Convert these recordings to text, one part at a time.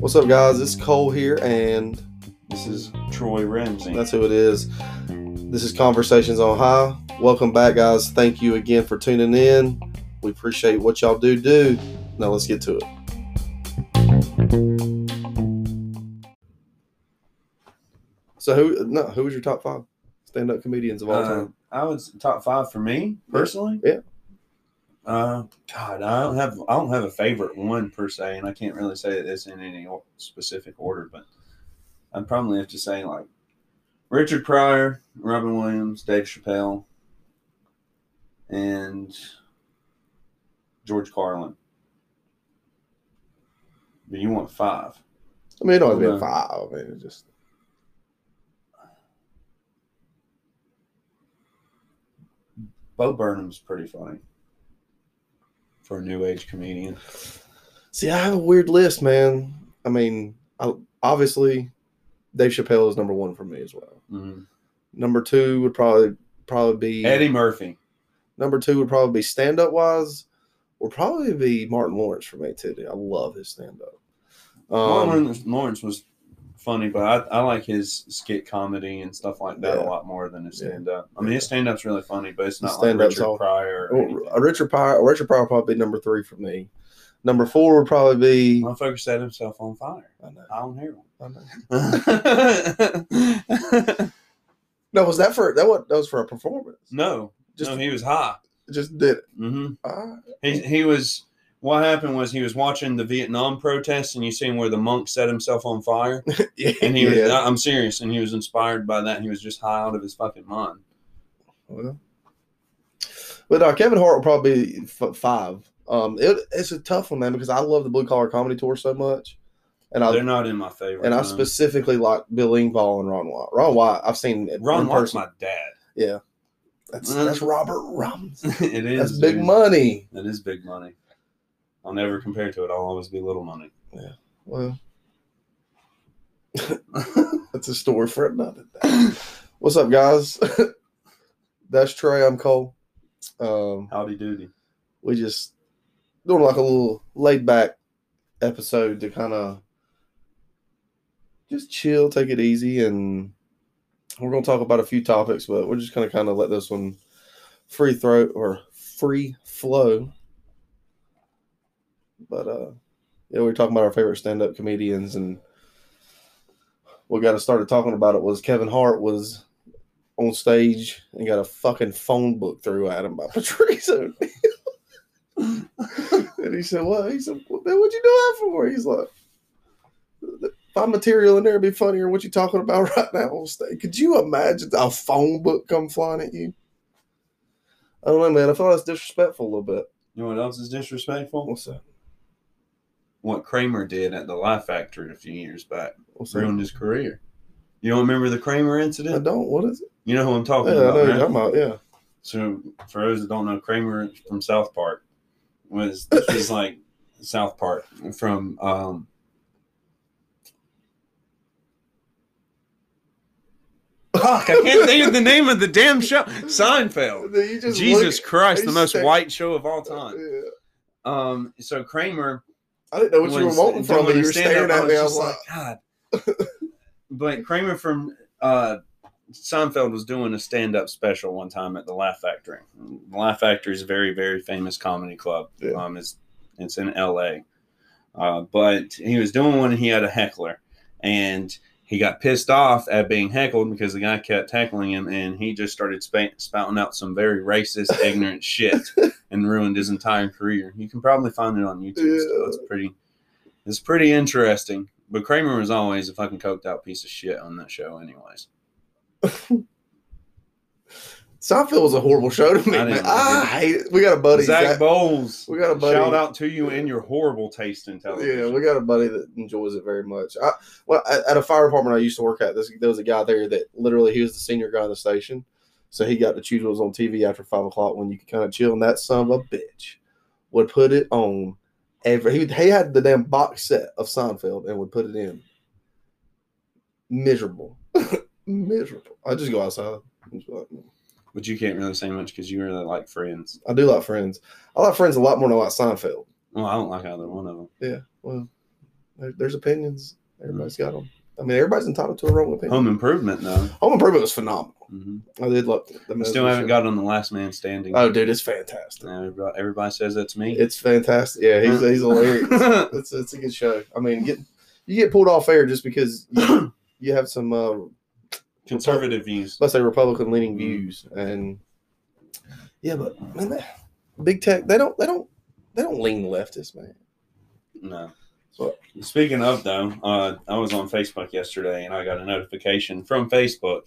What's up, guys? It's Cole here, and This is Troy Ramsey. that's who it is. This is Conversations on High. Welcome back, guys. Thank you again for tuning in. We appreciate what y'all do do. Now let's get to it. So who? No, who was your top five stand-up comedians of all Uh, time? I was top five for me personally. Yeah. Uh, God, I don't have I don't have a favorite one per se, and I can't really say that it's in any specific order, but I'd probably have to say like Richard Pryor, Robin Williams, Dave Chappelle, and George Carlin. But you want five? I mean, it don't have to be five. I mean, it just Bo Burnham's pretty funny for a new age comedian. see. I have a weird list, man. I mean, I, obviously, Dave Chappelle is number one for me as well. Mhm. Number two would probably probably be Eddie Murphy. Number two would probably be stand up wise, would probably be Martin Lawrence for me too. dude. I love his stand up. Um, Martin Lawrence was funny, but I, I like his skit comedy and stuff like that Yeah. a lot more than his stand up. I mean, his stand up's really funny, but it's not like Richard all- Pryor. Or well, uh, Richard Pryor, Richard Pryor would probably be number three for me. Number four would probably be. my Motherfucker set himself on fire. I know, I don't hear I know. him. No, was that for that? What that was for a performance? no, Just no, he was high. just did it. hmm Ah, He, he was. What happened was he was watching the Vietnam protests, and you seen where the monk set himself on fire. yeah, And he was, I'm serious, and he was inspired by that. He was just high out of his fucking mind. Well, but uh, Kevin Hart will probably be f- five. Um, it, it's a tough one, man, because I love the Blue Collar Comedy Tour so much, and I They're not in my favorite. and I no. specifically like Bill Engvall and Ron White. Ron White, I've seen it Ron White's my dad. Yeah, that's Mhm. that's Robert Robinson. it is. That's big dude. money. That is big money. I'll never compare to it. I'll always be little money. Yeah. Well, that's a story for another day. What's up, guys? that's Trey. I'm Cole. Um, Howdy doody. we just doing like a little laid back episode to kind of just chill, take it easy, and we're gonna talk about a few topics, but we're just gonna kind of let this one free throw or free flow. But uh, yeah, we were talking about our favorite stand up comedians, and what got us started talking about it was Kevin Hart was on stage and got a fucking phone book through at him by Patrice O'Neal. and he said, "What?" He said, "Man, what'd you do that for?" He's like, "If I'm material in there, it'd be funnier. What you talking about right now on stage? Could you imagine a phone book come flying at you?" I don't know, man. I thought feel that's disrespectful a little bit. You know what else is disrespectful? What's that? What Kramer did at the Laugh Factory a few years back What's that? ruined his career. You don't remember the Kramer incident? I don't. What is it? You know who I'm Yeah, talking I know about, what you're right? talking about. Yeah. So, for those that don't know, Kramer from South Park was this was like South Park from um, Fuck, I can't think of the name of the damn show. Seinfeld. Jesus look- Christ, the most white show of all time. Yeah. Um, so Kramer I didn't know what you were was wanting from me. You were staring at me. I was just like, God. but Kramer from uh, Seinfeld was doing a stand-up special one time at the Laugh Factory. The Laugh Factory is a very, very famous comedy club. Yeah. Um, it's it's in L.A. Uh, but he was doing one, and he had a heckler, and he got pissed off at being heckled because the guy kept heckling him, and he just started spa- spouting out some very racist, ignorant shit, and ruined his entire career. You can probably find it on YouTube. Still. It's pretty, it's pretty interesting. But Kramer was always a fucking coked out piece of shit on that show, anyways. Seinfeld was a horrible show to me. I man. I hate it. We got a buddy. Zach, Zach- Bowles, we got a buddy. shout out to you and your horrible taste in television. Yeah, we got a buddy that enjoys it very much. I well at, at a fire department I used to work at, this there was a guy there that literally he was the senior guy in the station, so he got to choose what was on TV after five o'clock when you could kind of chill. And that son of a bitch would put it on every. He, he had the damn box set of Seinfeld and would put it in. Miserable, miserable. I just go outside. Just like, mm. But you can't really say much because you really like Friends. I do like Friends. I like Friends a lot more than I like Seinfeld. Well, I don't like either one of them. Yeah. Well, there, there's opinions. Everybody's mm. got them. I mean, everybody's entitled to a wrong opinion. Home Improvement, though. Home Improvement was phenomenal. hmm I did love it. I still haven't got on the Last Man Standing. Oh, dude, it's fantastic. Everybody, everybody says that's me. It's fantastic. Yeah, he's he's hilarious. It's it's a good show. I mean, get you get pulled off air just because you, you have some uh, Conservative views. let's say Republican leaning Mhm. views, and yeah, but man, that, big tech they don't they don't they don't lean leftist, man. No. Speaking of though, uh, I was on Facebook yesterday and I got a notification from Facebook,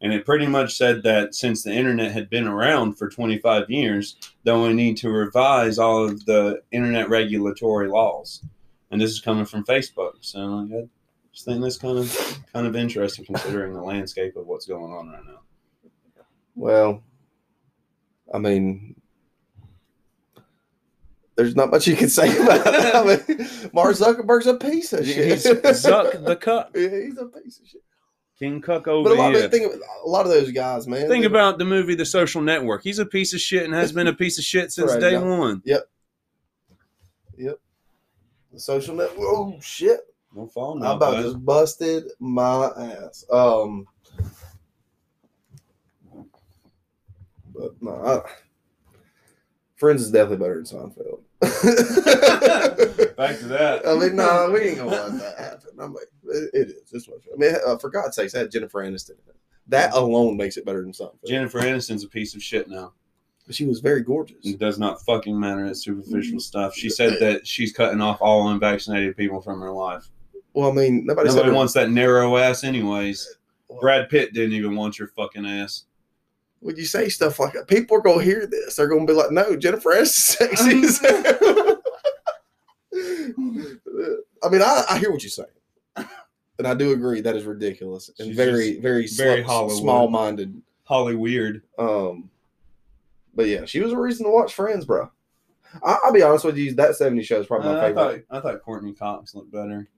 and it pretty much said that since the internet had been around for 25 years, that we need to revise all of the internet regulatory laws, and this is coming from Facebook. So I just think that's kind of kind of interesting considering the landscape of what's going on right now. Well, I mean, there's not much you can say about it. I mean, Mark Zuckerberg's a piece of shit. He's Zuck the Cuck, yeah, he's a piece of shit. King Cuck But over a lot, here. of, think of, a lot of those guys, man. Think about the movie The Social Network. He's a piece of shit and has been a piece of shit since Right, day yeah. one. Yep. Yep. The social network. Oh shit! Don't fall I about just busted my ass. Um, but no, I, Friends is definitely better than Seinfeld. Back to that. I mean, no, we ain't gonna let that happen. I'm like, it, it is. This much. I mean, uh, for God's sakes, that Jennifer Aniston. That alone makes it better than something. Jennifer Aniston's a piece of shit now. But she was very gorgeous. It does not fucking matter. It's Mm-hmm. superficial stuff. She said that she's cutting off all unvaccinated people from her life. Well, I mean, nobody, Nobody wants that narrow ass, anyways. Well, Brad Pitt didn't even want your fucking ass. When you say stuff like that, people are gonna hear this. They're gonna be like, "No, Jennifer Aniston's sexy." I mean, I, I hear what you're saying, and I do agree that is ridiculous and She's very, very, very sl- small-minded. Holly weird. Um, but yeah, she was a reason to watch Friends, bro. I, I'll be honest with you, that '70s show is probably my Uh, I favorite. thought I thought Courteney Cox looked better.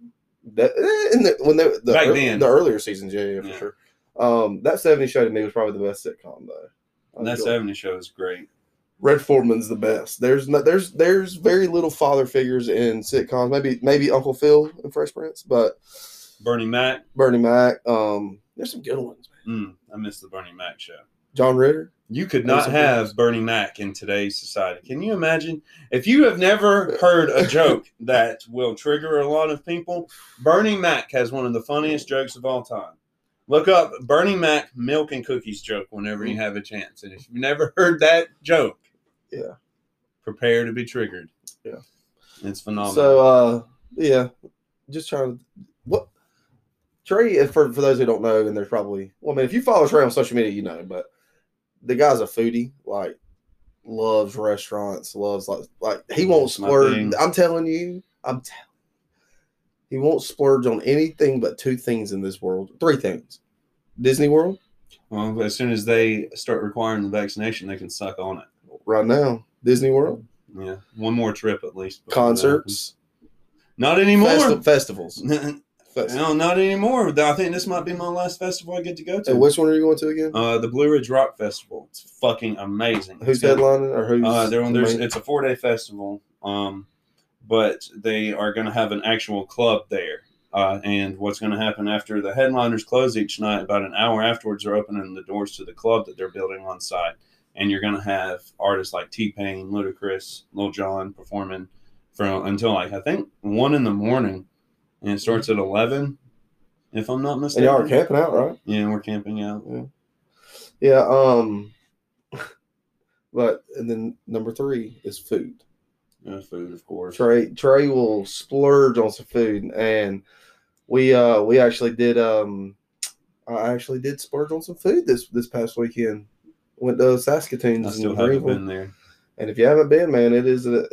That eh, in the when they, the Back then. the earlier seasons, yeah, yeah, for Yeah. sure. Um, that '70s show to me was probably the best sitcom though. I that enjoyed it. 70 show is great. Red Foreman's the best. There's no, there's there's very little father figures in sitcoms. Maybe maybe Uncle Phil in Fresh Prince, but Bernie Mac. Bernie Mac. Um, there's some good ones. Man. Mm, I missed the Bernie Mac show. John Ritter. You could not have good. Bernie Mac in today's society. Can you imagine? If you have never heard a joke that will trigger a lot of people, Bernie Mac has one of the funniest jokes of all time. Look up Bernie Mac milk and cookies joke whenever you have a chance. And if you've never heard that joke, Yeah. prepare to be triggered. Yeah. It's phenomenal. So uh, yeah, just trying to what Trey. For for those who don't know, and there's probably well, I mean, if you follow Trey on social media, you know, but the guy's a foodie. Like loves restaurants. Loves like like he won't splurge. I'm telling you. I'm telling. He won't splurge on anything but two things in this world. Three things: Disney World well, as soon as they start requiring the vaccination, they can suck on it. right now. Disney World Yeah. One more trip at least. concerts. Not anymore. festi- festivals. no, not anymore. I think this might be my last festival I get to go to. And which one are you going to again? Uh, the Blue Ridge Rock Festival. It's fucking amazing. Who's It's headlining or who's? Uh, they're on, the there's, main- it's a four day festival, um, but they are going to have an actual club there. Uh, and what's going to happen after the headliners close each night, about an hour afterwards, they're opening the doors to the club that they're building on site. And you're going to have artists like T Pain, Ludacris, Lil Jon performing from until like I think one in the morning, and it starts at eleven, if I'm not and mistaken. y'all are camping out, right? Yeah, we're camping out. Yeah. Um. But and then number three is food. Food, of course. Trey Trey will splurge on some food, and we uh we actually did um I actually did splurge on some food this this past weekend. Went to I Saskatoon's still in haven't Greenville, been there. and if you haven't been, man, it is a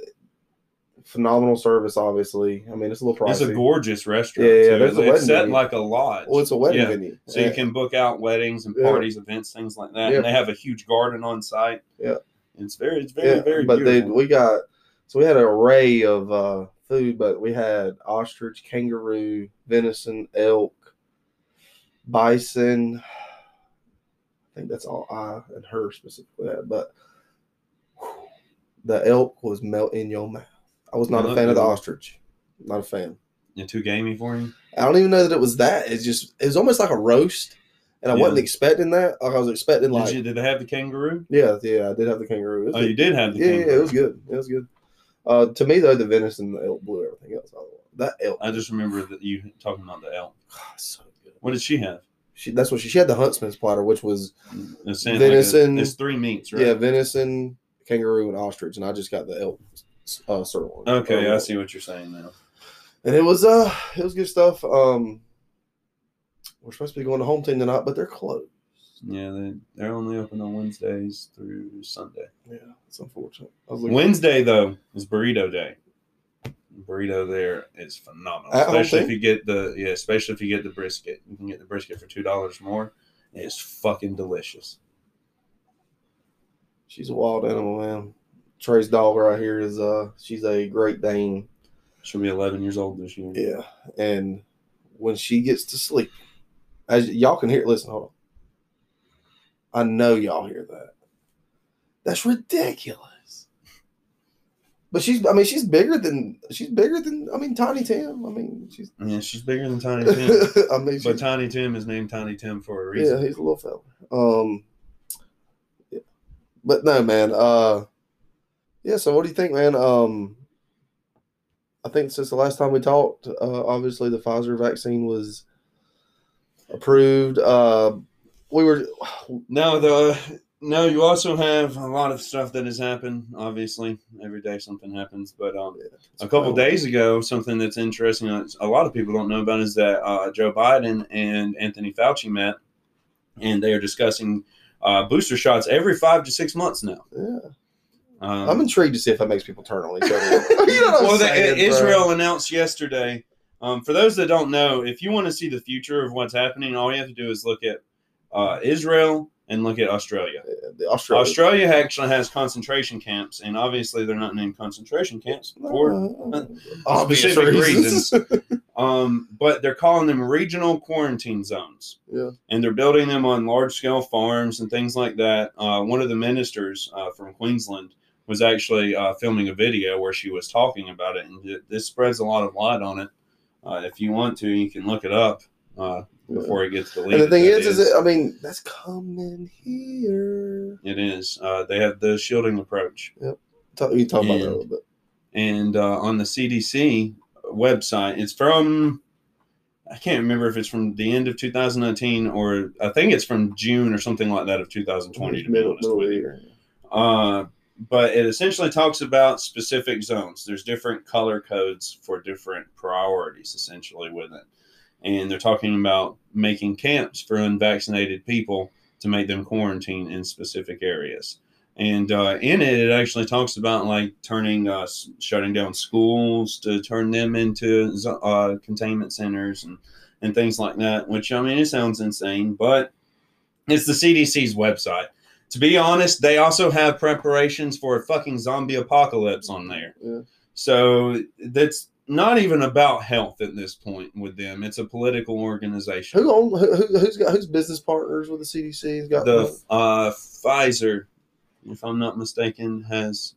phenomenal service. Obviously, I mean it's a little pricey. It's a gorgeous restaurant. Yeah, yeah, too. there's a it's wedding set venue. like a lodge. well, it's a wedding Yeah. venue, So you can book out weddings and Yeah. parties, events, things like that. Yeah. And they have a huge garden on site. Yeah. It's very, it's very, very but beautiful. dude, we got so we had an array of uh, food, but we had ostrich, kangaroo, venison, elk, bison, I think that's all I and her specifically had. But whew, the elk was melt in your mouth. I was not I a fan of the ostrich. Not a fan. You're too gamey for you? I don't even know that it was that. It's just it was almost like a roast, and I Yeah. wasn't expecting that. Like I was expecting like did you? Did they have the kangaroo? yeah, yeah. I did have the kangaroo. Oh, good. you did have the yeah, yeah, kangaroo. it was good. It was good. Uh, to me though, the venison, the elk blew everything else out of the. That elk, I just remember that you talking about the elk. God, so good. What did she have? She that's what she, she had the huntsman's platter, which was It's saying like a- Venison. it's three meats, right? yeah venison, kangaroo, and ostrich, and I just got the elk uh, sirloin. Okay, Uh, I see what you're saying now. And it was uh, it was good stuff. Um, we're supposed to be going to home team tonight, but they're closed. Yeah, they they're only open on Wednesdays through Sunday. Yeah, it's unfortunate. Wednesday though is burrito day. Burrito there is phenomenal, At especially if you get the yeah, especially if you get the brisket. You can get the brisket for two dollars more. It's fucking delicious. She's a wild animal, man. Trey's dog right here is uh, she's a Great Dane. She'll be 11 years old this year. Yeah, and when she gets to sleep, as y'all can hear, listen, hold on. I know y'all hear that. That's ridiculous. But she's, I mean, she's bigger than she's bigger than I mean, Tiny Tim. I mean, she's. Yeah, she's bigger than Tiny Tim. I mean, but Tiny Tim is named Tiny Tim for a reason. yeah, he's a little fella. Um, yeah. but no, man. Uh, yeah. So, what do you think, man? Um, I think since the last time we talked, uh, obviously the Pfizer vaccine was approved. Uh, we were, No, the no, you also have a lot of stuff that has happened. Obviously, every day something happens. But um, a couple days ago, something that's interesting, uh, a lot of people don't know about, is that uh, Joe Biden and Anthony Fauci met, and they are discussing uh, booster shots every five to six months now. Yeah, Um, I'm intrigued to see if that makes people turn on each other. You know well, the, saying, bro? Israel announced yesterday. Um, for those that don't know, if you want to see the future of what's happening, all you have to do is look at uh, Israel and look at Australia. Yeah, the Australia. Australia actually has concentration camps, and obviously they're not named concentration camps for Uh, specific reasons. um, but they're calling them regional quarantine zones. Yeah. And they're building them on large scale farms and things like that. Uh, one of the ministers uh, from Queensland was actually uh, filming a video where she was talking about it, and th- this spreads a lot of light on it. Uh, if you want to, you can look it up uh, before it gets deleted. and the thing That is, is, it, I mean, that's coming here. it is. Uh, they have the shielding approach. Talk, you talk about that a And- little bit. and uh, on the CDC website, it's from I can't remember if it's from the end of 2019 or I think it's from June or something like that of 2020. To be Middle- honest middle with of the you. year. Uh, but it essentially talks about specific zones. There's different color codes for different priorities, essentially, with it. And they're talking about making camps for unvaccinated people to make them quarantine in specific areas. And uh, in it, it actually talks about like turning, uh, shutting down schools to turn them into uh, containment centers and, and things like that, which I mean, it sounds insane, but it's the CDC's website to be honest, they also have preparations for a fucking zombie apocalypse on there. Yeah. So that's not even about health at this point with them. It's a political organization. Who own, who, who- who's got who's business partners with the CDC? Has got The uh, Pfizer, if I'm not mistaken, has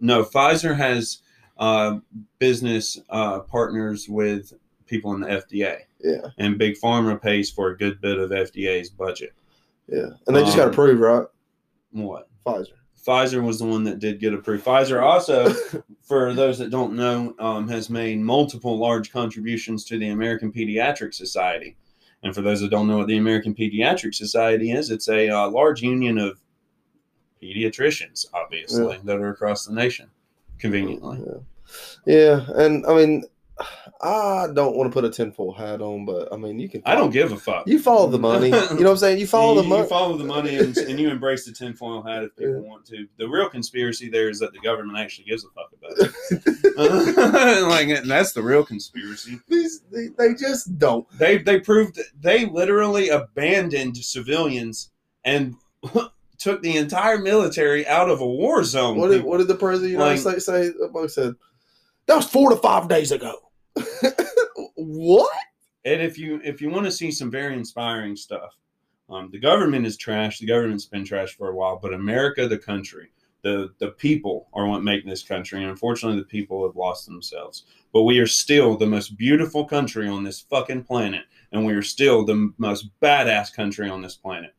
no Pfizer has uh, business uh, partners with people in the FDA, yeah, and Big Pharma pays for a good bit of FDA's budget. yeah, and they just got Um, approved, right? What? Pfizer. Pfizer was the one that did get approved. Pfizer also, for those that don't know, um, has made multiple large contributions to the American Pediatric Society. And for those that don't know what the American Pediatric Society is, it's a uh, large union of pediatricians, obviously, that are across the nation, conveniently. Yeah. yeah, and I mean, I don't want to put a tinfoil hat on, but I mean, you can. I don't give a fuck. You follow the money. You know what I'm saying? You follow you, the money. You follow the money and, and you embrace the tinfoil hat if people want to. The real conspiracy there is that the government actually gives a fuck about it. like that's the real conspiracy. These they, they just don't. They they proved they literally abandoned civilians and took the entire military out of a war zone. What did what did the president of the United States say? Said that was four to five days ago. what? and if you if you want to see some very inspiring stuff, Um, the government is trash. The government's been trash for a while, but America, the country, the the people are what make this country. And unfortunately, the people have lost themselves. But we are still the most beautiful country on this fucking planet, and we are still the most badass country on this planet.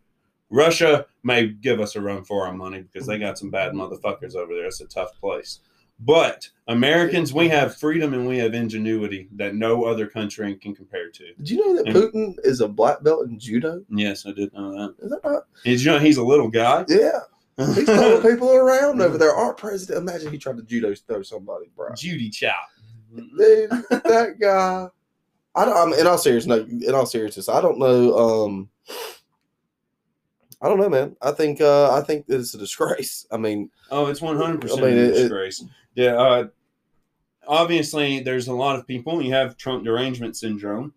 Russia may give us a run for our money because they got some bad motherfuckers over there. It's a tough place. But Americans, we have freedom and we have ingenuity that no other country can compare to. Did you know that And- Putin is a black belt in judo? Yes, I did know that. Is that right? He's, you know, he's a little guy. Yeah. He's throwing people around over there. Our president, imagine he tried to judo throw somebody, bro. Judy Chow. Dude, that guy. I don't. I'm, in all seriousness, no, in all seriousness, I don't know. Um, I don't know, man. I think. Uh, I think it's a disgrace. I mean, Oh, it's one hundred percent a it- disgrace. Yeah. Uh, obviously, there's a lot of people. You have Trump derangement syndrome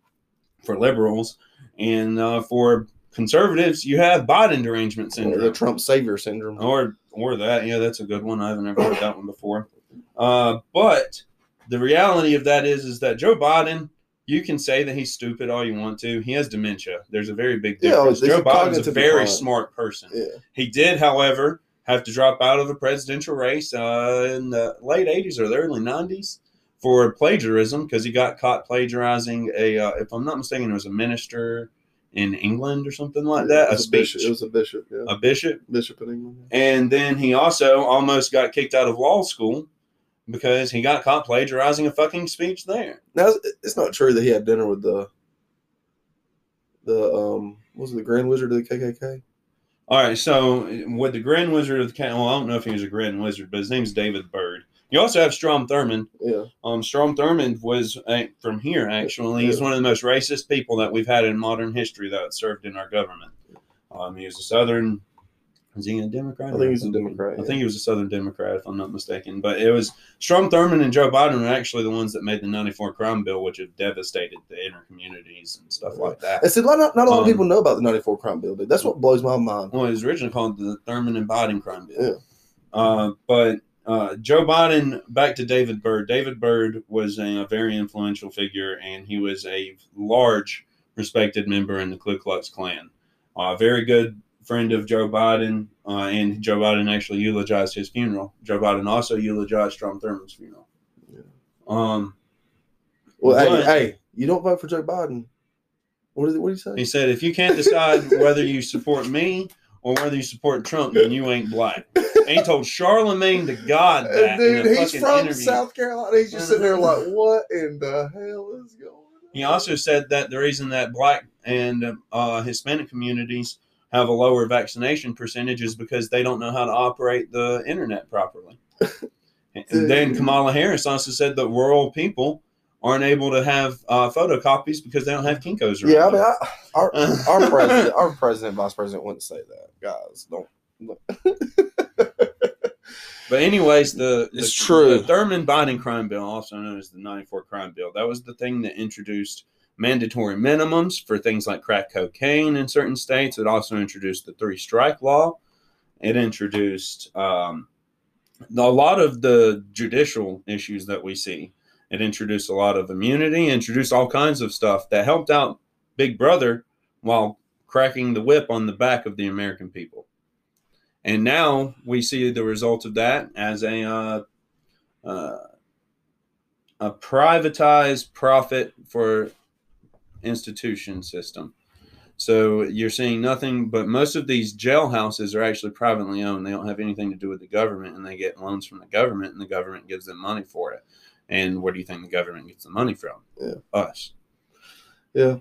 for liberals, and uh, for conservatives, you have Biden derangement syndrome. the. Trump savior syndrome. or or that yeah that's a good one i haven't ever heard that one before uh, but the reality of that is is that joe biden you can say that he's stupid all you want to he has dementia there's a very big difference there's joe biden's a very decline. smart person Yeah. he did however have to drop out of the presidential race uh, in the late 80s or the early 90s for plagiarism because he got caught plagiarizing a uh, if i'm not mistaken it was a minister in england or something like that It a speech bishop. It was a bishop. Yeah. a bishop bishop in England. and then he also almost got kicked out of law school because he got caught plagiarizing a fucking speech there. Now it's- it's not true that he had dinner with the the um was it the Grand Wizard of the KKK. All right, so with the Grand Wizard of the Cat, well, I don't know if he was a Grand Wizard, but his name's David Byrd. You also have Strom Thurmond. Yeah. Um, Strom Thurmond was uh, from here, actually. He's Yeah. one of the most racist people that we've had in modern history that served in our government. Um, he was a Southern. Was he a Democrat? I think he's a Democrat, I yeah. think he was a Southern Democrat, if I'm not mistaken. But it was Strom Thurmond and Joe Biden are actually the ones that made the '94 crime bill, which have devastated the inner communities and stuff like that. And see, not, not a lot of Um, people know about the '94 crime bill, but That's what blows my mind. Well, it was originally called the Thurmond and Biden crime bill. Yeah. Uh, but uh, Joe Biden, back to David Byrd. David Byrd was a, a very influential figure, and he was a large, respected member in the Ku Klux Klan. A very good friend of Joe Biden, uh, and Joe Biden actually eulogized his funeral. Joe Biden also eulogized Strom Thurmond's funeral. Yeah. Um, Well, hey, But- hey, you don't vote for Joe Biden. What did what did he say? he said, "If you can't decide whether you support me or whether you support Trump, then you ain't black." And he told Charlemagne the God that in Dude, a he's from interview. South Carolina. He's just sitting there like, what in the hell is going on? He also said that the reason that black and uh, Hispanic communities have a lower vaccination percentage is because they don't know how to operate the internet properly. and then Kamala Harris also said that rural people aren't able to have uh, photocopies because they don't have Kinkos around. Yeah, I mean. I, our our president, our president, vice president wouldn't say that, guys. Don't. But anyways, the It's the, true. The Thurmond Biden crime bill, also known as the '94 crime bill, that was the thing that introduced mandatory minimums for things like crack cocaine in certain states. It also introduced the three strike law. It introduced um, a lot of the judicial issues that we see. It introduced a lot of immunity, introduced all kinds of stuff that helped out Big Brother while cracking the whip on the back of the American people. And now we see the result of that as a uh, uh, a privatized profit for institution system. So you're seeing nothing but most of these jailhouses are actually privately owned. They don't have anything to do with the government, and they get loans from the government, and the government gives them money for it. And where do you think the government gets the money from? Yeah. Us. Yeah.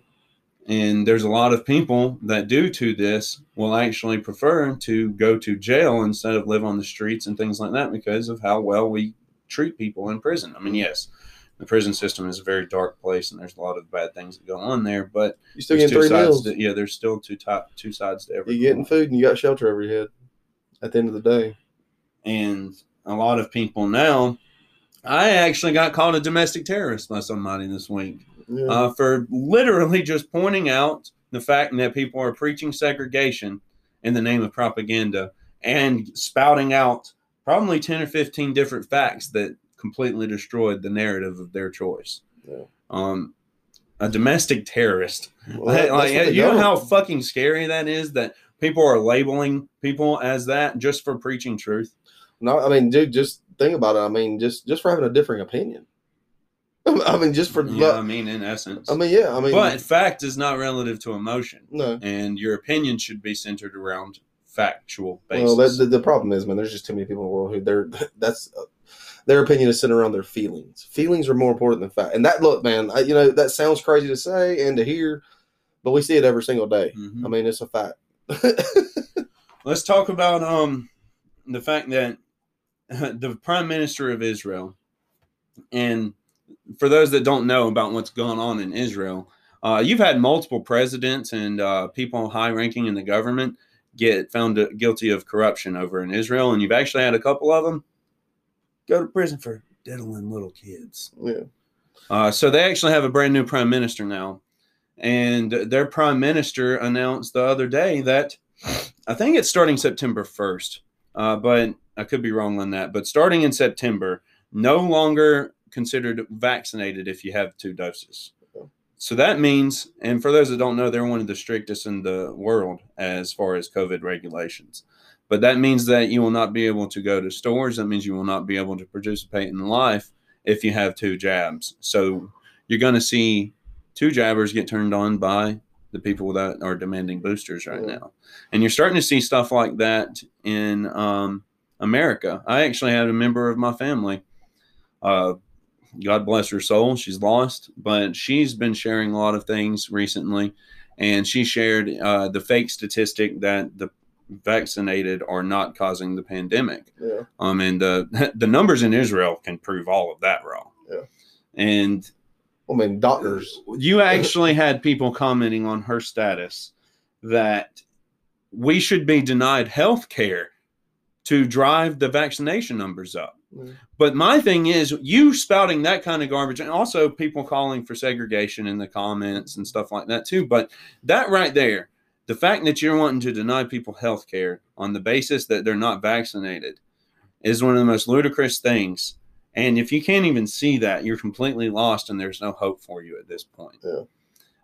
And there's a lot of people that, due to this, will actually prefer to go to jail instead of live on the streets and things like that because of how well we treat people in prison. I mean, mm-hmm. yes, the prison system is a very dark place and there's a lot of bad things that go on there, but You still getting three sides meals. to, yeah, there's still two top two sides to every You're getting food and you got shelter over your head. At the end of the day, And a lot of people now, I actually got called a domestic terrorist by somebody this week. yeah. uh, for literally just pointing out the fact that people are preaching segregation in the name of propaganda and spouting out probably 10 or 15 different facts that completely destroyed the narrative of their choice. Yeah. Um, a domestic terrorist. Well, Like, that- like, you know how fucking scary that is that people are labeling people as that just for preaching truth. No, I mean, dude, just think about it. I mean, just just for having a different opinion. I mean, just for. Yeah, I mean, in essence. I mean, yeah. I mean, but fact is not relative to emotion, no. and your opinion should be centered around factual basis. Well, that, the, the problem is, man, there's just too many people in the world who they're that's their opinion is centered around their feelings. Feelings are more important than fact. And that look, man, I, you know that sounds crazy to say and to hear, but we see it every single day. Mhm. I mean, it's a fact. Let's talk about um the fact that the prime minister of Israel, and for those that don't know about what's going on in Israel, uh, you've had multiple presidents and uh, people high ranking in the government get found guilty of corruption over in Israel, and you've actually had a couple of them go to prison for diddling little kids. yeah. Uh, so they actually have a brand new prime minister now, and their prime minister announced the other day that I think it's starting September first, uh, but I could be wrong on that. But starting in September, no longer considered vaccinated if you have two doses. So that means, and for those that don't know, they're one of the strictest in the world as far as COVID regulations. But that means that you will not be able to go to stores. That means you will not be able to participate in life if you have two jabs. So you're going to see two jabbers get turned on by the people that are demanding boosters right now. And you're starting to see stuff like that in um, America. I actually had a member of my family. Uh, God bless her soul. She's lost, but she's been sharing a lot of things recently. And she shared uh, the fake statistic that the vaccinated are not causing the pandemic. Yeah. Um, and the the numbers in Israel can prove all of that wrong. Yeah. And I mean, doctors. you actually had people commenting on her status that we should be denied health care to drive the vaccination numbers up. Mm. But my thing is, you spouting that kind of garbage, and also people calling for segregation in the comments and stuff like that too. But that right there, the fact that you're wanting to deny people health care on the basis that they're not vaccinated is one of the most ludicrous things. And if you can't even see that, you're completely lost, and there's no hope for you at this point. Yeah.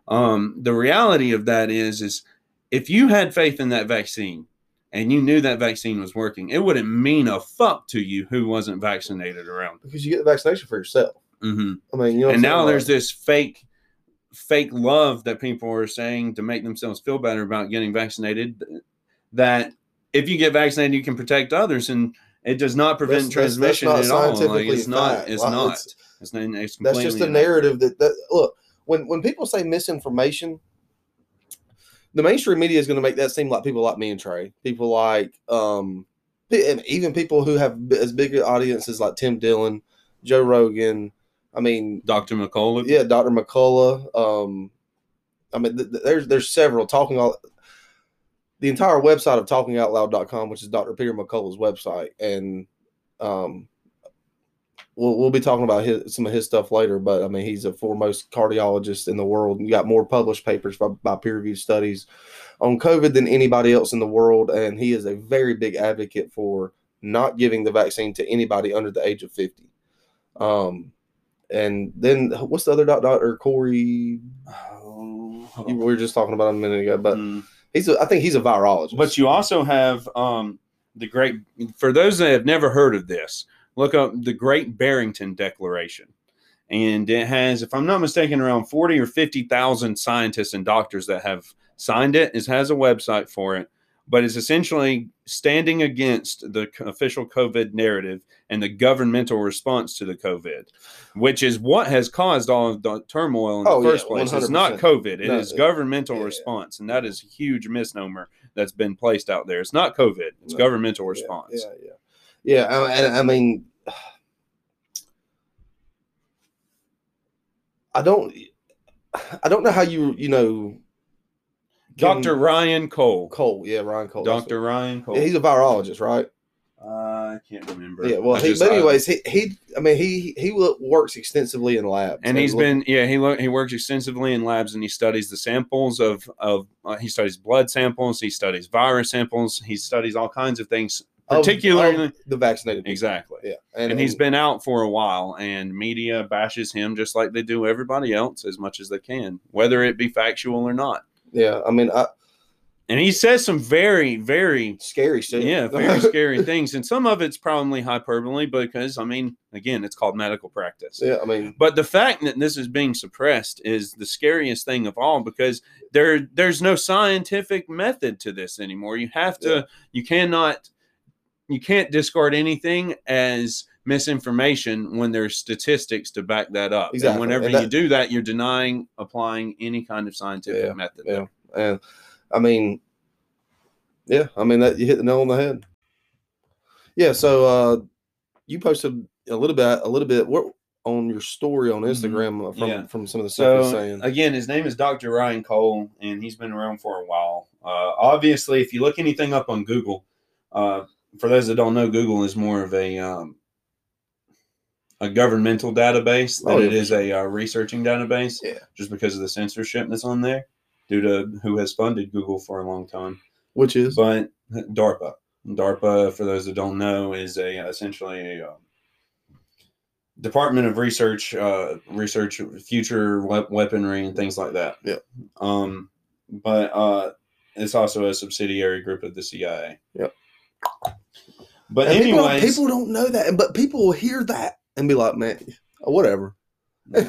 Um, the reality of that is, is if you had faith in that vaccine and you knew that vaccine was working, it wouldn't mean a fuck to you who wasn't vaccinated around. Because you get the vaccination for yourself. Mm-hmm. I mean, you know. And now there's this fake, fake love that people are saying to make themselves feel better about getting vaccinated. That if you get vaccinated, you can protect others, and it does not prevent That's- that's- that's transmission not at all. Like scientifically it's not. It's Like, not. it's- It's, not, it's that's just a narrative that, that look when when people say misinformation the mainstream media is going to make that seem like people like me and trey people like um and even people who have as big audiences like tim dillon joe rogan i mean Dr. McCullough. yeah dr mccullough um i mean th- th- there's there's several talking all the entire website of talkingoutloud.com which is dr peter mccullough's website and um we'll, we'll be talking about his, some of his stuff later but i mean he's a foremost cardiologist in the world you got more published papers by, by peer-reviewed studies on covid than anybody else in the world and he is a very big advocate for not giving the vaccine to anybody under the age of 50 um and then what's the other dot dot doctor corey Oh. we were just talking about him a minute ago but Mm. he's a, i think he's a virologist But you also have um, the great, for those that have never heard of this, look up the Great Barrington Declaration. And it has, if I'm not mistaken, around 40 or 50,000 scientists and doctors that have signed it. It has a website for it, but it's essentially standing against the official COVID narrative and the governmental response to the COVID, which is what has caused all of the turmoil in Oh, the yeah, first place. It's not COVID, it is No, it- uh, governmental yeah. response. And that is a huge misnomer that's been placed out there. It's not COVID, it's No. governmental Yeah, response. Yeah, yeah, yeah. I, I mean, I don't, I don't know how you, you know, Dr. Ryan Cole. Cole. Yeah, Ryan Cole. Dr. Ryan Cole. Yeah, he's a virologist, right? Uh, I can't remember. Yeah. Well, I he, just- but I- anyways, he, he, I mean, he he works extensively in labs, and he's been yeah he lo- he works extensively in labs and he studies the samples of of uh, he studies blood samples he studies virus samples he studies all kinds of things particularly of the vaccinated. people. exactly. Yeah, And, he's been out for a while, and media bashes him just like they do everybody else as much as they can, whether it be factual or not. Yeah, I mean, I, And he says some very, very scary stuff. Yeah, very scary things. And some of it's probably hyperbole because, I mean, again, it's called medical practice. yeah, I mean, But the fact that this is being suppressed is the scariest thing of all because there there's no scientific method to this anymore. You have to Yeah. you cannot you can't discard anything as misinformation when there's statistics to back that up. Exactly. And whenever And you do that, you're denying applying any kind of scientific Yeah, method. yeah, and I mean, yeah, I mean that you hit the nail on the head. Yeah, so uh, you posted a little bit, a little bit what, on your story on Instagram uh, from Mm-hmm. Yeah. from some of the stuff he's So saying. again, his name is Dr. Ryan Cole, and he's been around for a while. Uh, obviously, if you look anything up on Google, uh, for those that don't know, Google is more of a um, a governmental database than Oh, yeah, it sure. a uh, researching database. Yeah. just because of the censorship that's on there, due to who has funded Google for a long time. Which is But DARPA, DARPA, for those that don't know, is a essentially a um, Department of Research, uh, research future we- weaponry and things like that. Yeah. Um, but uh, it's also a subsidiary group of the CIA. Yep. But anyway, people, don't- people don't know that, but people will hear that and be like, "Man, whatever." uh,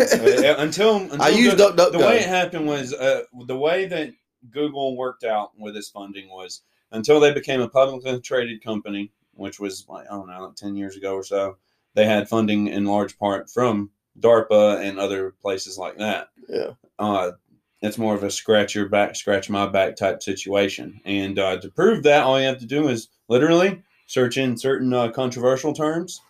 until, until I use the- the way it happened was uh, the way that Google worked out with its funding was until they became a publicly traded company, which was like I don't know, like ten years ago or so. They had funding in large part from DARPA and other places like that. Yeah. Uh, it's more of a scratch your back, scratch my back type situation. And uh, to prove that, all you have to do is literally search in certain uh, controversial terms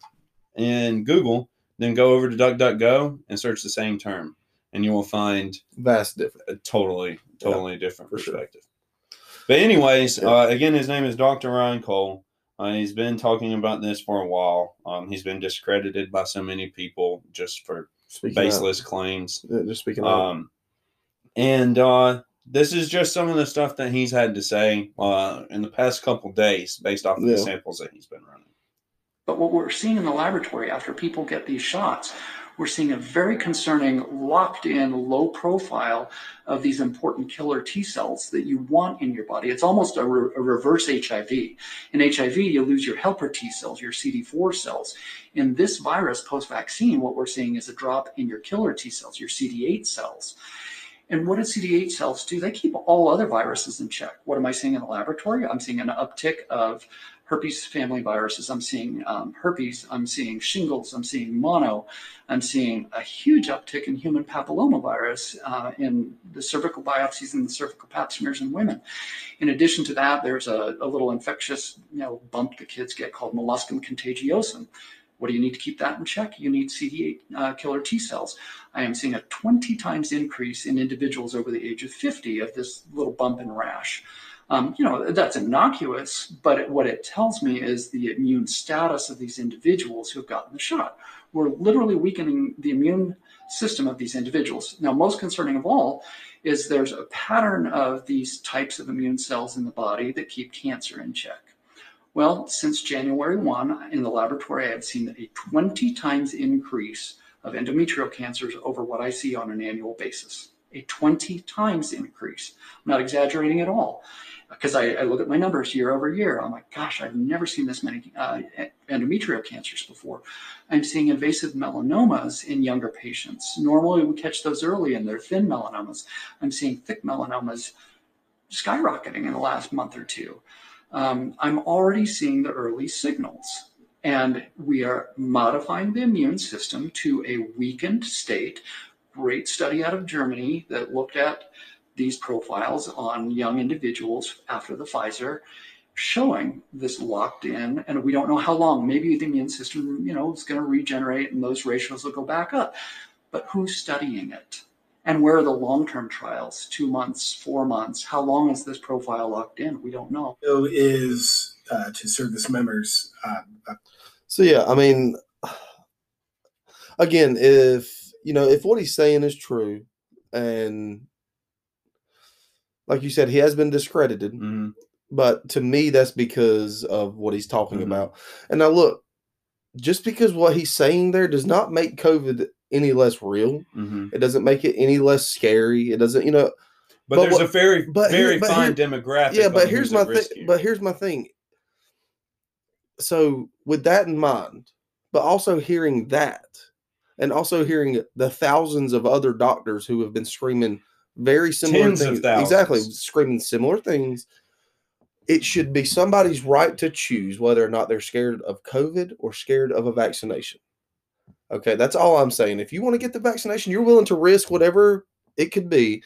in Google, then go over to DuckDuckGo and search the same term, and you will find Vast difference. a totally, totally different for sure. perspective. But anyways, Yeah. uh, again, his name is Dr. Ryan Cole. Uh, he's been talking about this for a while. Um, he's been discredited by so many people just for Speaking baseless claims. Yeah, just speaking. Um, and uh, this is just some of the stuff that he's had to say uh, in the past couple days based off of Yeah. the samples that he's been running. But what we're seeing in the laboratory after people get these shots, we're seeing a very concerning locked in low profile of these important killer T cells that you want in your body. It's almost a, re- a reverse HIV. In HIV, you lose your helper T cells, your CD4 cells. In this virus post vaccine, what we're seeing is a drop in your killer T cells, your CD8 cells. And what do CD8 cells do? They keep all other viruses in check. What am I seeing in the laboratory? I'm seeing an uptick of herpes family viruses. I'm seeing um, herpes. I'm seeing shingles. I'm seeing mono. I'm seeing a huge uptick in human papillomavirus uh, in the cervical biopsies and the cervical pap smears in women. In addition to that, there's a, a little infectious, you know, bump the kids get called molluscum contagiosum. What do you need to keep that in check? You need CD8 uh, killer T cells. I am seeing a 20 times increase in individuals over the age of 50 of this little bump and rash. Um, you know, that's innocuous, but it, what it tells me is the immune status of these individuals who've gotten the shot. We're literally weakening the immune system of these individuals. Now, most concerning of all is there's a pattern of these types of immune cells in the body that keep cancer in check. Well, since January 1, in the laboratory, I have seen a 20 times increase of endometrial cancers over what I see on an annual basis. A 20 times increase. I'm not exaggerating at all because I, I look at my numbers year over year. I'm like, gosh, I've never seen this many uh, endometrial cancers before. I'm seeing invasive melanomas in younger patients. Normally, we catch those early and they're thin melanomas. I'm seeing thick melanomas skyrocketing in the last month or two. Um, I'm already seeing the early signals. And we are modifying the immune system to a weakened state. Great study out of Germany that looked at these profiles on young individuals after the Pfizer, showing this locked in, and we don't know how long. Maybe the immune system, you know, is going to regenerate and those ratios will go back up. But who's studying it? And where are the long-term trials? Two months, four months? How long is this profile locked in? We don't know. is uh, to service members. Uh, uh, So yeah, I mean, again, if you know if what he's saying is true, and like you said, he has been discredited. Mhm. but to me, that's because of what he's talking Mhm. about. And now, look, just because what he's saying there does not make COVID any less real. hmm It doesn't make it any less scary. It doesn't, you know. But, But there's what- a very, but here- very but fine here- demographic. yeah, but here's my thing. But here's my thing. So with that in mind, but also hearing that, and also hearing the thousands of other doctors who have been screaming very similar Tens things, exactly screaming similar things. It should be somebody's right to choose whether or not they're scared of COVID or scared of a vaccination. Okay, that's all I'm saying. If you want to get the vaccination, you're willing to risk whatever it could be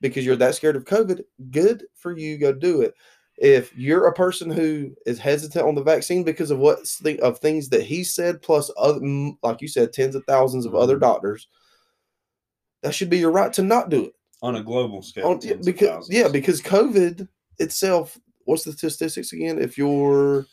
because you're that scared of COVID. Good for you. Go do it. If you're a person who is hesitant on the vaccine because of what thi- of things that he said, plus other, like you said, tens of thousands of other Mhm. doctors, that should be your right to not do it. on a global scale, On- because yeah, because COVID itself. What's the statistics again? If you're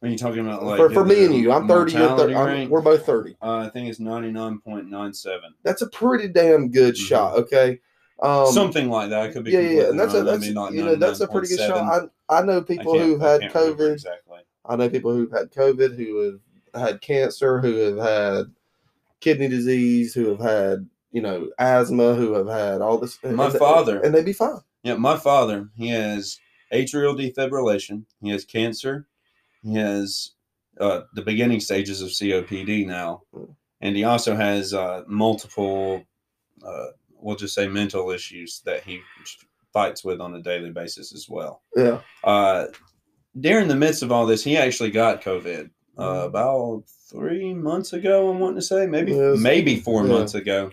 Are you talking about like for, for me and you, I'm 30. You're mortality 30 I'm- we're both 30. Uh, I think it's ninety nine point nine seven, That's a pretty damn good Mhm. shot. Okay. Um, something like that. I could be yeah, yeah, and that's a wrong. I that's mean, not you know that's a pretty good shot. I I know people who've had COVID. exactly. I know people who've had COVID, who have had cancer, who have had kidney disease, who have had you know asthma, who have had all this. My and- father- and they'd be fine. Yeah, my father, he has atrial defibrillation. He has cancer. He has uh, the beginning stages of COPD now, Mm. and he also has uh, multiple, uh, we'll just say, mental issues that he fights with on a daily basis as well. Yeah, Uh, during the midst of all this, he actually got COVID uh, Mhm. about three months ago. I'm wanting to say maybe Yes. maybe four Yeah. months ago.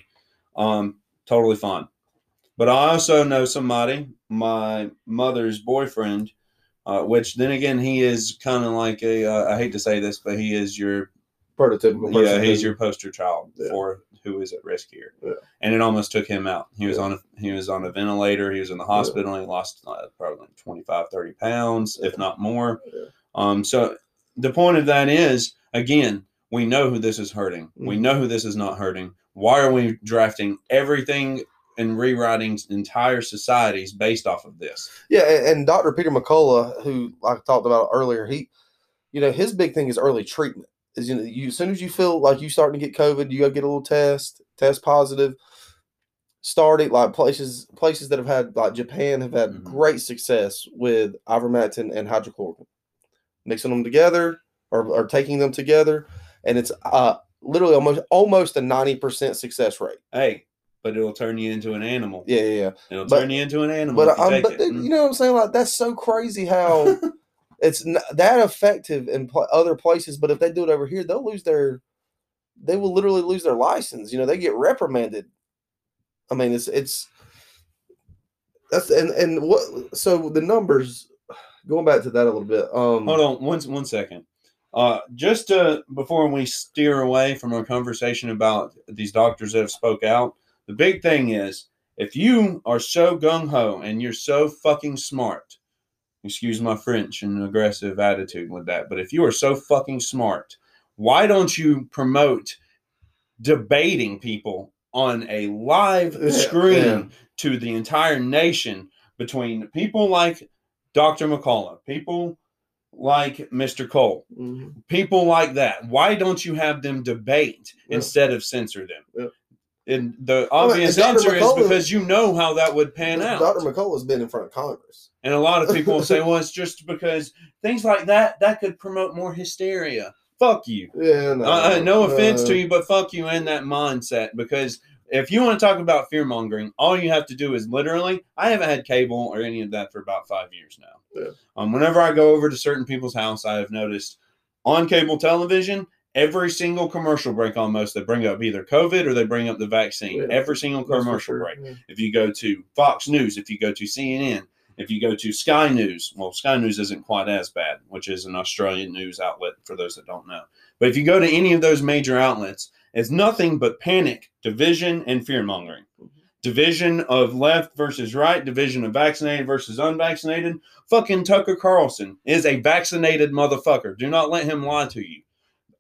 Um, totally fine. But I also know somebody, my mother's boyfriend, uh, which then again he is kind of like a. Uh, I hate to say this, but he is your prototypical. Person yeah he's your poster child Yeah. for who is at risk here Yeah. and it almost took him out he was Yeah. on a he was on a ventilator he was in the hospital he lost uh, probably like 25 30 pounds if not more Yeah. um so the point of that is again we know who this is hurting we Mhm. know who this is not hurting why are we drafting everything and rewriting entire societies based off of this Yeah, and, and Dr. Peter McCullough, who I talked about earlier, he, you know, his big thing is early treatment. Is you know, you as soon as you feel like you starting to get COVID, you gotta get a little test, test positive. Starting like places places that have had like Japan have had Mhm. great success with ivermectin and hydrochloroquine, mixing them together or, or taking them together, and it's uh literally almost almost a ninety percent success rate. hey but it'll turn you into an animal Yeah, yeah, yeah. it'll but- turn you into an animal But if you I'm, take but it. then, Mm. you know what I'm saying? Like that's so crazy how it's n- that effective in pl- other places. But if they do it over here, they'll lose their, they will literally lose their license. You know, they get reprimanded. I mean, it's it's that's and and what so the numbers. Going back to that a little bit. Um, Hold on one one second. Uh, just uh, before we steer away from our conversation about these doctors that have spoke out, the big thing is if you are so gung ho and you're so fucking smart, excuse my French and aggressive attitude with that, but if you are so fucking smart, why don't you promote debating people on a live Yeah, screen yeah. to the entire nation between people like Dr. McCullough, people like Mr. Cole, mhm. people like that. Why don't you have them debate Yeah. instead of censor them? And the Well, obvious and answer is because you know how that would pan out. Dr. McCullough's been in front of Congress. And a lot of people will say, well, it's just because things like that that could promote more hysteria. Fuck you. Yeah, no, Uh, no offense no. to you, but fuck you in that mindset because if you want to talk about fear mongering, all you have to do is literally. I haven't had cable or any of that for about five years now. Yeah. Um, whenever I go over to certain people's house, I have noticed on cable television every single commercial break almost they bring up either COVID or they bring up the vaccine. Yeah. Every single commercial break. yeah. If you go to Fox News, if you go to CNN, if you go to Sky News, well, Sky News isn't quite as bad, which is an Australian news outlet for those that don't know. But if you go to any of those major outlets, it's nothing but panic, division, and fear mongering. Mm-hmm. Division of left versus right, division of vaccinated versus unvaccinated. Fucking Tucker Carlson is a vaccinated motherfucker. Do not let him lie to you.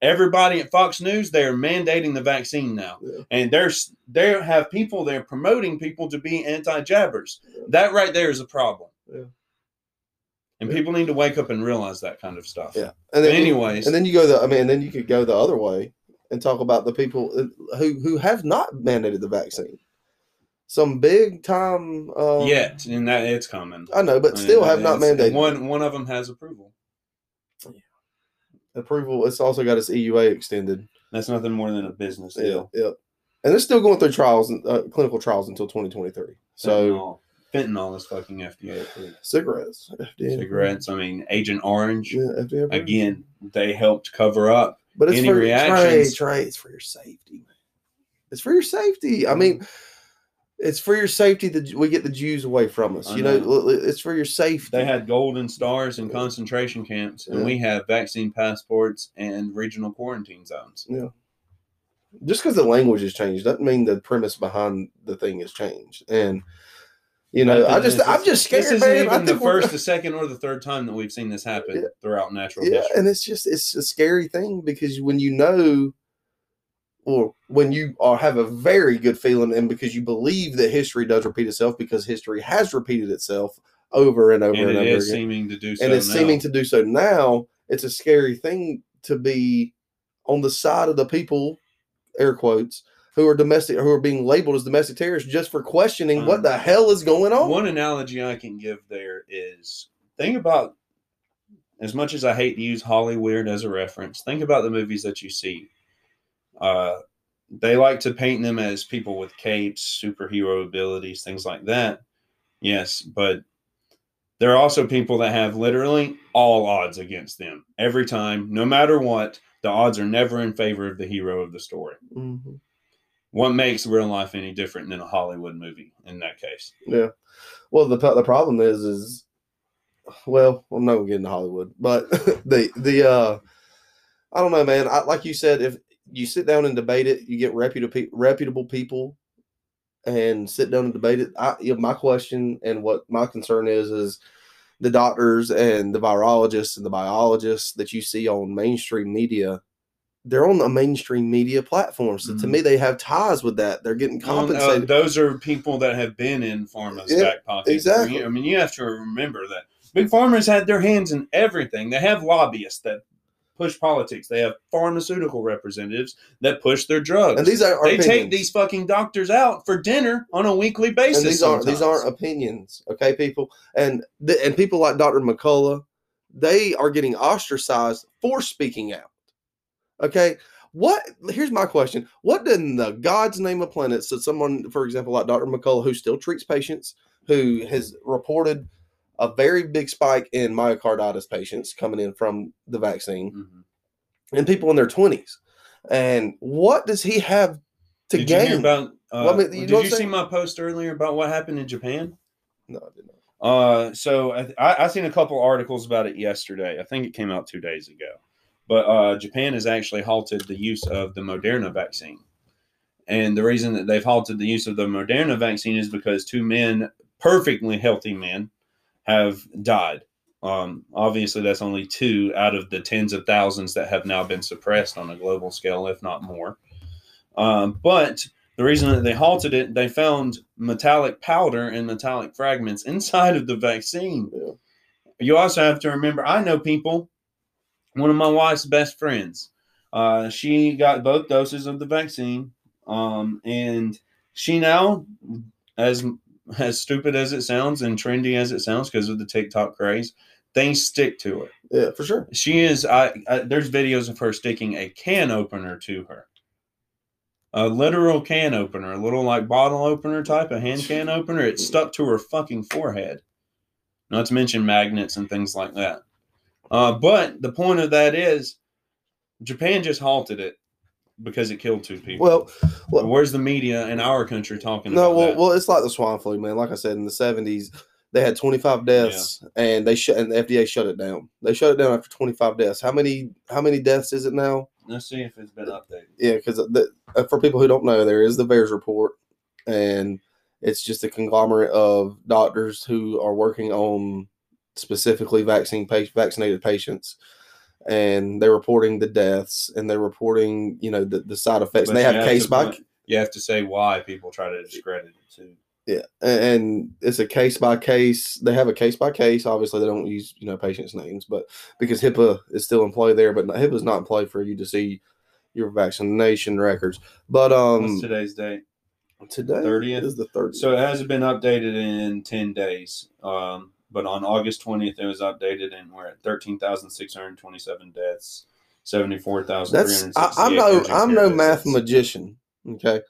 Everybody at Fox News, they are mandating the vaccine now Yeah. and there's there have people there promoting people to be anti-jabbers. Yeah. That right there is a problem. Yeah. And people need to wake up and realize that kind of stuff. Yeah. And then, anyways, and then you go the I mean, then you could go the other way and talk about the people uh, who who have not mandated the vaccine. Some big time. Um, yet, and that it's coming. I know, but I mean, still have not mandated One one of them has approval. Approval. It's also got its EUA extended. That's nothing more than a business deal. yeah. And it's still going through trials, and uh, clinical trials until 2023. So fentanyl, is fucking FDA approved. cigarettes, FDA. Cigarettes. I mean, Agent Orange. Yeah, FDA approved. Again, they helped cover up. but it's any for reactions? Trey, Trey, it's for your safety, man. It's for your safety. I mean, it's for your safety that we get the Jews away from us. You know, know. l- l- it's for your safety. They had golden stars in concentration camps, and Yeah. we have vaccine passports and regional quarantine zones. Yeah. Just because the language has changed doesn't mean the premise behind the thing has changed. And you know, I just, I'm just scared, This isn't even the first, the second, or the third time that we've seen this happen Yeah. throughout natural yeah, history. and it's just, it's a scary thing because when you know, or when you are have a very good feeling, and because you believe that history does repeat itself, because history has repeated itself over and over and and, it over is again, seeming to do so. and it's now. seeming to do so now. It's a scary thing to be on the side of the people, air quotes, who are domestic, who are being labeled as domestic terrorists just for questioning what Um, the hell is going on. One analogy I can give there is think about as much as I hate to use Hollywood as a reference, think about the movies that you see. Uh, they like to paint them as people with capes, superhero abilities, things like that. Yes, but there are also people that have literally all odds against them every time, no matter what. The odds are never in favor of the hero of the story. Mhm. What makes real life any different than a Hollywood movie in that case? Yeah. Well, the the problem is, is well, I'm not gonna get into Hollywood, but the the uh, I don't know, man. I, like you said, if you sit down and debate it, you get reputable reputable people and sit down and debate it. I, you know, my question and what my concern is is the doctors and the virologists and the biologists that you see on mainstream media. They're on the mainstream media platform, so to Mhm. me, they have ties with that. They're getting uh, compensated. those are people that have been in pharma's Yeah, back pocket. exactly. I mean, you have to remember that big pharma's had their hands in everything. They have lobbyists that push politics. They have pharmaceutical representatives that push their drugs. and these are they take these fucking doctors out for dinner on a weekly basis. and these aren't these aren't opinions, okay, people. And th- and people like Dr. McCullough, they are getting ostracized for speaking out. Okay, what? Here's my question: What in the God's name of planets that someone, for example, like Dr. McCullough, who still treats patients, who has reported a very big spike in myocarditis patients coming in from the vaccine, Mhm. and people in their twenties, and what does he have to Did gain? you about? Uh, Well, I mean, you did you see my post earlier about what happened in Japan? no, I did not. Uh, so I, I I seen a couple articles about it yesterday. I think it came out two days ago. But uh, Japan has actually halted the use of the Moderna vaccine, and the reason that they've halted the use of the Moderna vaccine is because two men, perfectly healthy men, have died. Um, obviously, that's only two out of the tens of thousands that have now been suppressed on a global scale, if not more. Um, but the reason that they halted it, they found metallic powder and metallic fragments inside of the vaccine. Yeah. You also have to remember, I know people, one of my wife's best friends, uh, she got both doses of the vaccine. Um, and she now, as as stupid as it sounds and trendy as it sounds because of the TikTok craze, things stick to her. Yeah, for sure. She is. I, I there's videos of her sticking a can opener to her, a literal can opener, a little like bottle opener type, a hand can opener. It stuck to her fucking forehead. Not to mention magnets and things like that. Uh, but the point of that is, Japan just halted it because it killed two people. Well, well, where's the media in our country talking no, about well, that? well, it's like the swine flu, man. Like I said, in the seventies, they had twenty five deaths, and they shut, and the FDA shut it down. They shut it down after twenty five deaths. How many? How many deaths is it now? Let's see if it's been updated. Yeah, because uh, for people who don't know, there is the VAERS report, and it's just a conglomerate of doctors who are working on specifically vaccine vaccinated patients, and they're reporting the deaths and they're reporting, you know, the, the side effects. and they you have case by put- You have to say why people try to discredit it too. Yeah, and it's a case by case. They have a case by case. Obviously, they don't use you know patients' names, but because HIPAA is still in play there, but HIPAA is not in play for you to see your vaccination records. But um, What's today's date? today 30th? is the 30th So it hasn't been updated in 10 days. Um, but on August 20th, it was updated, and we're at 13,627 deaths, that's 74,368. I, I'm no I'm no math magician, okay,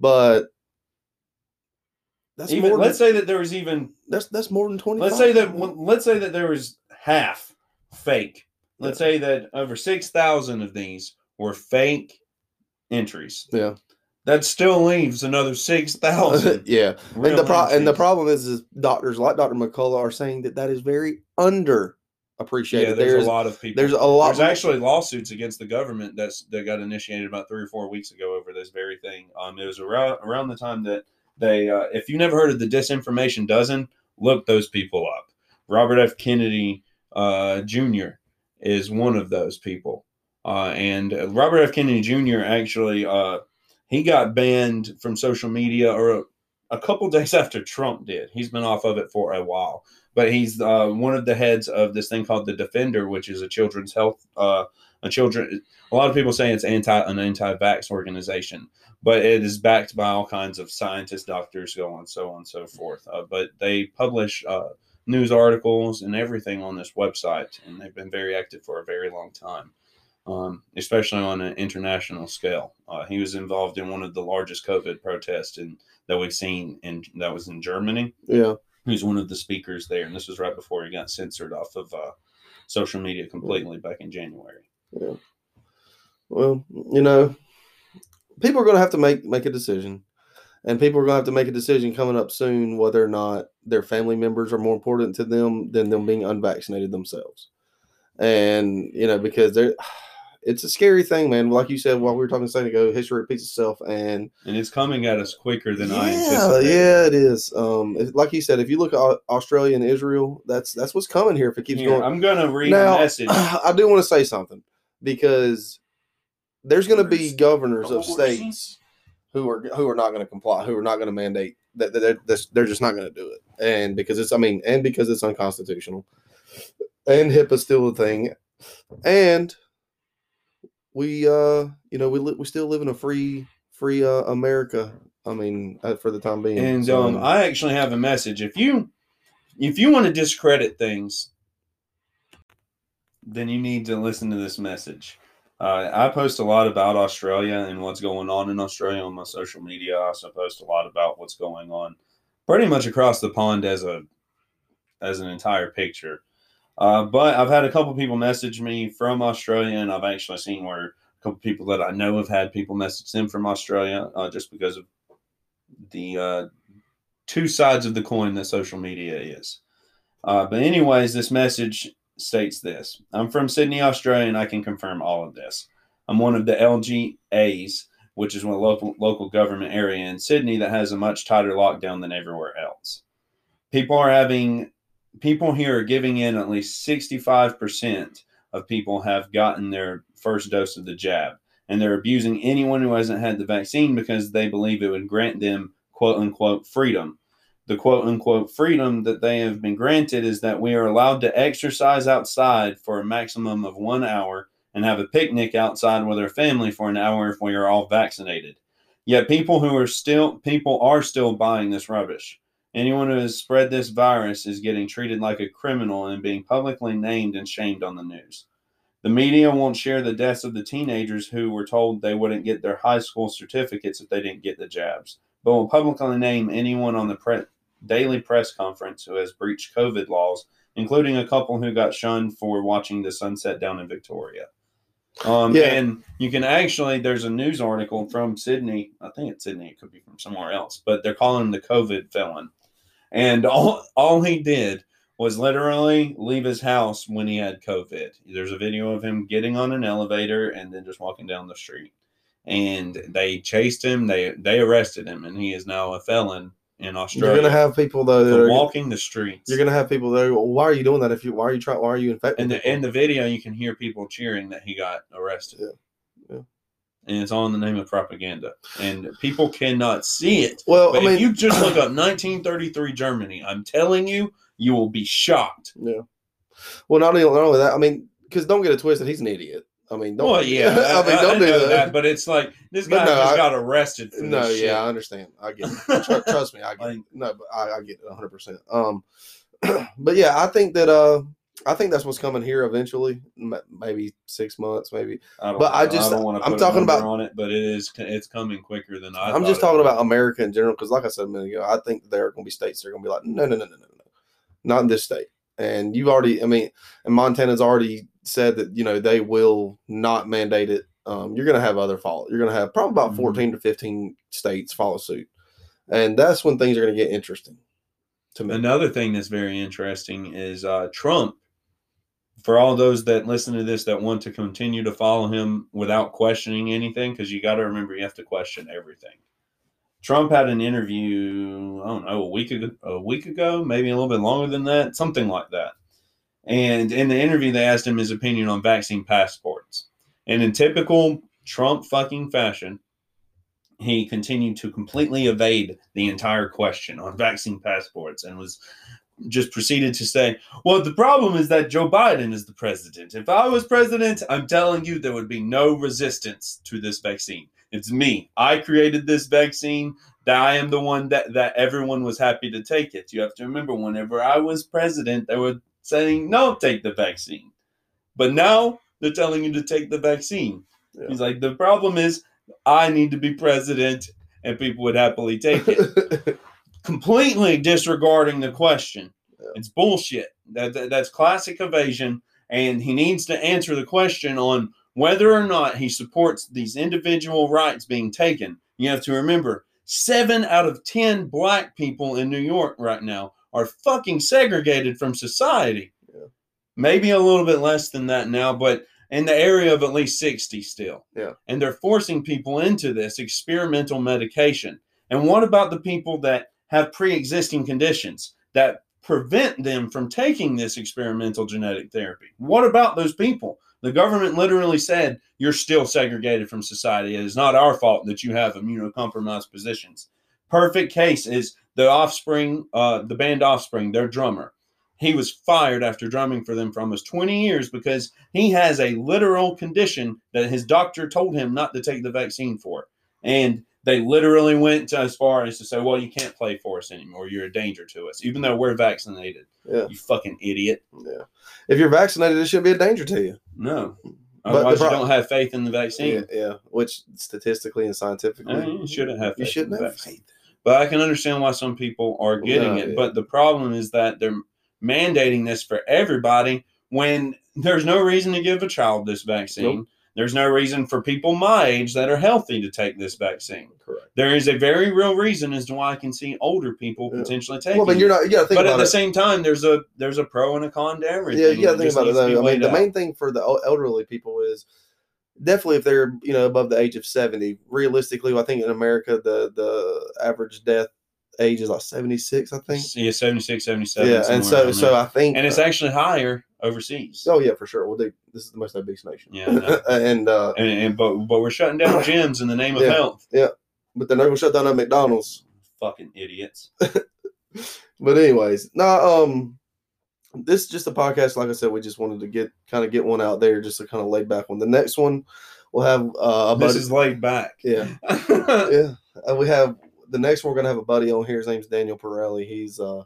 but that's Even more. let's say that there was even that's that's more than twenty. let's say that let's say that there was half fake. Let's say that over 6,000 of these were fake entries. Yeah. That still leaves another 6,000. yeah, real and the pro- and the problem is, is doctors like Dr. McCullough are saying that that is very under appreciated. Yeah, there's, there's a lot of people. there's a lot. There's actually lawsuits against the government that's that got initiated about three or four weeks ago over this very thing. Um, it was around around the time that they, uh, if you never heard of the disinformation dozen, look those people up. Robert F. Kennedy uh, Jr. is one of those people, uh, and Robert F. Kennedy Jr. actually uh, he got banned from social media or a couple days after Trump did. He's been off of it for a while but he's uh, one of the heads of this thing called the Defender, which is a children's health, uh, a children. A lot of people say it's anti an anti-vax organization, but it is backed by all kinds of scientists, doctors, so on, so on, and so forth. Uh, but they publish uh, news articles and everything on this website, and they've been very active for a very long time. Um, especially on an international scale, uh, he was involved in one of the largest COVID protests in, that we've seen, and that was in Germany yeah, he was one of the speakers there, and this was right before he got censored off of uh, social media completely back in January. yeah. Well, you know, people are going to have to make make a decision, and people are going to have to make a decision coming up soon whether or not their family members are more important to them than them being unvaccinated themselves. And you know, because they're. It's a scary thing, man. Like you said while we were talking a second ago, history repeats itself, and And it's coming at us quicker than I yeah, anticipated. yeah, it is. Um, it- like you said, if you look at Australia and Israel, that's that's what's coming here if it keeps Here, going. I'm gonna read now, a message. I do want to say something because there's going to be governors of states who are who are not going to comply, who are not going to mandate that that they're, that's- they're just not going to do it, and because it's I mean, and because it's unconstitutional, and HIPAA's still a thing, and we uh you know we li- we still live in a free free uh America. I mean, uh, for the time being, and So, um, I actually have a message. If you if you want to discredit things, then you need to listen to this message. Uh, I post a lot about Australia and what's going on in Australia on my social media. I also post a lot about what's going on pretty much across the pond as a as an entire picture. Uh, but I've had a couple people message me from Australia, and I've actually seen where a couple people that I know have had people message them from Australia uh, just because of the uh, two sides of the coin that social media is. Uh, but, anyways, this message states this I'm from Sydney, Australia, and I can confirm all of this. I'm one of the LGAs, which is one local local government area in Sydney that has a much tighter lockdown than everywhere else. People are having people here are giving in at least 65% of people have gotten their first dose of the jab and they're abusing anyone who hasn't had the vaccine because they believe it would grant them quote unquote freedom. The quote unquote freedom that they have been granted is that we are allowed to exercise outside for a maximum of one hour and have a picnic outside with our family for an hour if we are all vaccinated. Yet people who are still people are still buying this rubbish. Anyone who has spread this virus is getting treated like a criminal and being publicly named and shamed on the news. The media won't share the deaths of the teenagers who were told they wouldn't get their high school certificates if they didn't get the jabs, but will publicly name anyone on the pre- daily press conference who has breached COVID laws, including a couple who got shunned for watching the sunset down in Victoria. Um, Yeah. And you can actually, there's a news article from Sydney. I think it's Sydney. It could be from somewhere else, but they're calling him the COVID felon. And all, all he did was literally leave his house when he had COVID. There's a video of him getting on an elevator and then just walking down the street. And they chased him. They they arrested him, and he is now a felon in Australia. you're going to have people though that are, walking the streets. you're going to have people that are, well, why are you doing that? If you why are you trying? Why are you infecting? in the in the video, you can hear people cheering that he got arrested. Yeah. And it's all in the name of propaganda, and people cannot see it. Well, But I mean, if you just look up 1933 Germany, I'm telling you, you will be shocked. yeah. Well, not only, not only that, I mean, because don't get it twisted, he's an idiot. I mean, don't. Well, yeah, I mean, don't do know that. But it's like this guy no, just I- got arrested for No, yeah, I understand. I get it. Tr- trust me, I get Like- it. No, but I, I get it 100. percent Um, but yeah, I think that uh, I think that's what's coming here eventually. M- Maybe six months, maybe. I don't But I know. just- don't want to I'm talking about- on it, but it is it's coming quicker than I. I'm just talking about America in general because, like I said a minute ago, I think there are going to be states that are going to be like, no, no, no, no, no, no, not in this state. And you've already, I mean, and Montana's already said that you know they will not mandate it. Um, you're going to have other follow. You're going to have probably about Mhm. 14 to 15 states follow suit, and that's when things are going to get interesting. To me, Another thing that's very interesting is uh, Trump. For all those that listen to this that want to continue to follow him without questioning anything, because you got to remember you have to question everything. Trump had an interview, I don't know, a week ago, a week ago, maybe a little bit longer than that, something like that. And in the interview, they asked him his opinion on vaccine passports. And in typical Trump fucking fashion, he continued to completely evade the entire question on vaccine passports and was just proceeded to say, Well, the problem is that Joe Biden is the president. If I was president, I'm telling you, there would be no resistance to this vaccine. It's me. I created this vaccine. That I am the one that, that everyone was happy to take it. You have to remember, whenever I was president, they were saying, No, take the vaccine. But now they're telling you to take the vaccine. Yeah. He's like, The problem is, I need to be president, and people would happily take it completely disregarding the question. Yeah. It's bullshit. That, that that's classic evasion, and he needs to answer the question on whether or not he supports these individual rights being taken. You have to remember, seven out of ten black people in New York right now are fucking segregated from society. Yeah. Maybe a little bit less than that now, but in the area of at least 60 still. Yeah. And they're forcing people into this experimental medication. And what about the people that have pre existing conditions that prevent them from taking this experimental genetic therapy? What about those people? The government literally said, You're still segregated from society. It is not our fault that you have immunocompromised positions. Perfect case is the offspring, uh, the band Offspring, their drummer. He was fired after drumming for them for almost 20 years because he has a literal condition that his doctor told him not to take the vaccine for. And they literally went to as far as to say, well, you can't play for us anymore. You're a danger to us, even though we're vaccinated. Yeah. You fucking idiot. yeah. If you're vaccinated, it shouldn't be a danger to you. No. the Otherwise, pro- you don't have faith in the vaccine. Yeah, yeah. Which statistically and scientifically, Uh, you shouldn't have You shouldn't have vaccine. faith. But I can understand why some people are getting No, it. yeah. But the problem is that they're mandating this for everybody when there's no reason to give a child this vaccine. Nope. There's no reason for people my age that are healthy to take this vaccine. Correct. There is a very real reason as to why I can see older people Yeah. potentially taking Well, mean, you're not. You think but at the it. same time, there's a there's a pro and a con to everything. Yeah, you got to It think about it needs to be though. I mean, the out. main thing for the elderly people is definitely if they're you know above the age of seventy. Realistically, I think in America the the average death age is like seventy six. I think. yeah, 76, 77. Yeah, and so so. I think. and it's uh, actually higher overseas. oh yeah for sure. Well, they, this is the most obese nation. Yeah, know. and uh, and, and but but we're shutting down gyms in the name of Yeah. health. Yeah, but they're not gonna shut down that McDonald's. Fucking idiots. But anyways, no, um, this is just a podcast. Like I said, we just wanted to get kind of get one out there, just to kind of lay back one. The next one, we'll have uh, a This is laid back. yeah, yeah. Uh, we have the next one. We're gonna have a buddy on here. His name's Daniel Pirelli. He's uh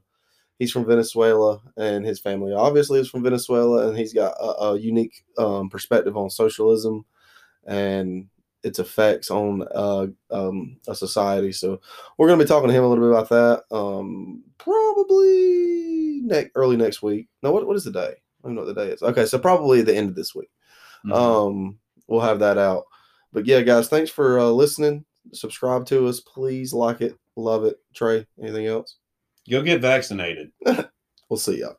he's from Venezuela, and his family obviously is from Venezuela, and he's got a, a unique um, perspective on socialism and its effects on uh, um, a society. So we're gonna be talking to him a little bit about that. Um, probably next early next week. No, what what is the day? I don't know what the day is. Okay, so probably the end of this week. Mhm. Um, we'll have that out. But yeah, guys, thanks for uh, listening. Subscribe to us, please. Like it, love it. Trey, anything else? Go get vaccinated. We'll see y'all.